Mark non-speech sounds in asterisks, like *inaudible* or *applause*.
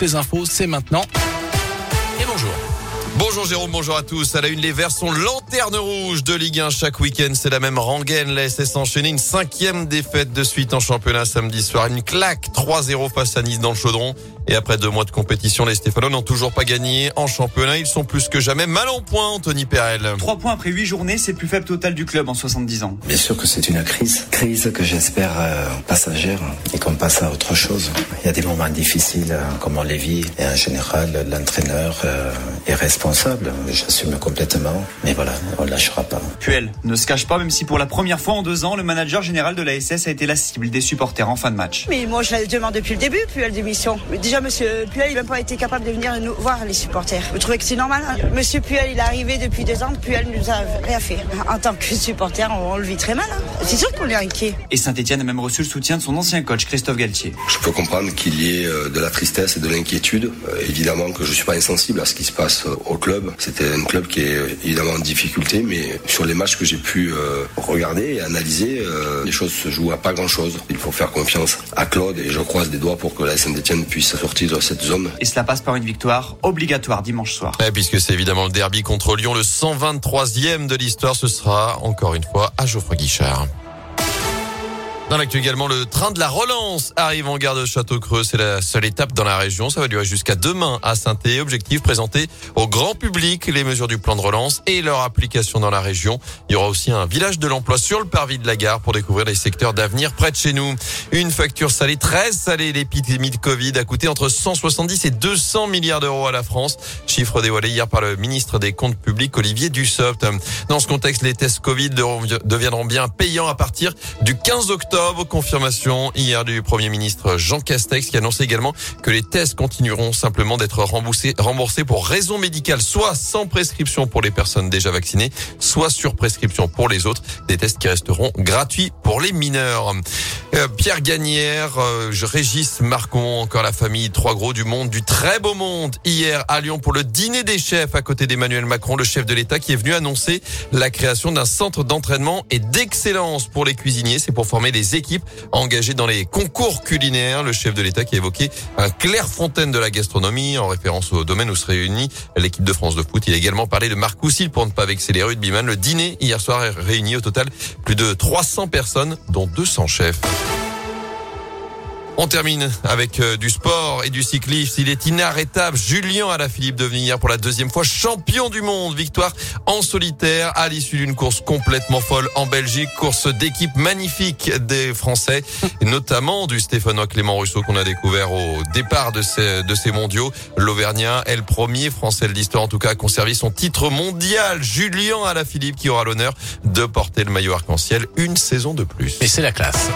les infos, c'est maintenant. Et bonjour. Bonjour Jérôme, bonjour à tous. À la une, les Verts sont lanterne rouge de Ligue 1 chaque week-end. C'est la même rengaine. La SS enchaîné une cinquième défaite de suite en championnat samedi soir. Une claque 3-0 face à Nice dans le chaudron. Et après deux mois de compétition, les Stéphanois n'ont toujours pas gagné en championnat. Ils sont plus que jamais mal en point, Anthony Perel. Trois points après huit journées, c'est le plus faible total du club en 70 ans. Bien sûr que c'est une crise. Crise que j'espère euh, passagère et qu'on passe à autre chose. Il y a des moments difficiles, euh, comme on les vit. Et en général, l'entraîneur euh, est responsable. J'assume complètement. Mais voilà, on ne lâchera pas. Puel ne se cache pas, même si pour la première fois en deux ans, le manager général de la SS a été la cible des supporters en fin de match. Mais moi, je la demande depuis le début, Puel démission. Déjà, Monsieur Puel, il n'a pas été capable de venir nous voir les supporters. Vous trouvez que c'est normal hein Monsieur Puel, il est arrivé depuis deux ans. Puel nous a rien fait. En tant que supporter, on, le vit très mal. Hein c'est sûr qu'on est inquiet. Et Saint-Etienne a même reçu le soutien de son ancien coach, Christophe Galtier. Je peux comprendre qu'il y ait euh, de la tristesse et de l'inquiétude. Euh, évidemment que je suis pas insensible à ce qui se passe euh, au club. C'était un club qui est évidemment en difficulté, mais sur les matchs que j'ai pu regarder et analyser, les choses se jouent à pas grand-chose. Il faut faire confiance à Claude et je croise des doigts pour que la Saint-Etienne puisse sortir de cette zone. Et cela passe par une victoire obligatoire dimanche soir. Et puisque c'est évidemment le derby contre Lyon, le 123e de l'histoire, ce sera encore une fois à Geoffroy Guichard. Dans l'actu également, le train de la relance arrive en gare de Château-Creux. C'est la seule étape dans la région. Ça va durer jusqu'à demain à saint Objectif présenter au grand public les mesures du plan de relance et leur application dans la région. Il y aura aussi un village de l'emploi sur le parvis de la gare pour découvrir les secteurs d'avenir près de chez nous. Une facture salée, très salée. L'épidémie de Covid a coûté entre 170 et 200 milliards d'euros à la France. Chiffre dévoilé hier par le ministre des Comptes publics, Olivier Dussopt. Dans ce contexte, les tests Covid deviendront bien payants à partir du 15 octobre Confirmation hier du Premier ministre Jean Castex qui annonçait également que les tests continueront simplement d'être remboursés, remboursés pour raison médicale, soit sans prescription pour les personnes déjà vaccinées, soit sur prescription pour les autres. Des tests qui resteront gratuits pour les mineurs. Euh, Pierre Gagnère, euh, Régis Marcon, encore la famille Trois Gros du Monde, du très beau monde, hier à Lyon pour le dîner des chefs à côté d'Emmanuel Macron, le chef de l'État qui est venu annoncer la création d'un centre d'entraînement et d'excellence pour les cuisiniers. C'est pour former équipes engagées dans les concours culinaires. Le chef de l'État qui a évoqué un Clairefontaine de la gastronomie en référence au domaine où se réunit l'équipe de France de foot. Il a également parlé de Marc Coussil pour ne pas vexer les rugbyman. Le dîner hier soir a réuni au total plus de 300 personnes, dont 200 chefs. On termine avec euh, du sport et du cyclisme. Il est inarrêtable. Julien Alaphilippe devenu hier pour la deuxième fois champion du monde. Victoire en solitaire à l'issue d'une course complètement folle en Belgique. Course d'équipe magnifique des Français, *laughs* notamment du Stéphanois Clément Rousseau qu'on a découvert au départ de ces, de ces mondiaux. L'Auvergnat est le premier Français de l'histoire, en tout cas, à conserver son titre mondial. Julien Alaphilippe qui aura l'honneur de porter le maillot arc-en-ciel une saison de plus. Et c'est la classe.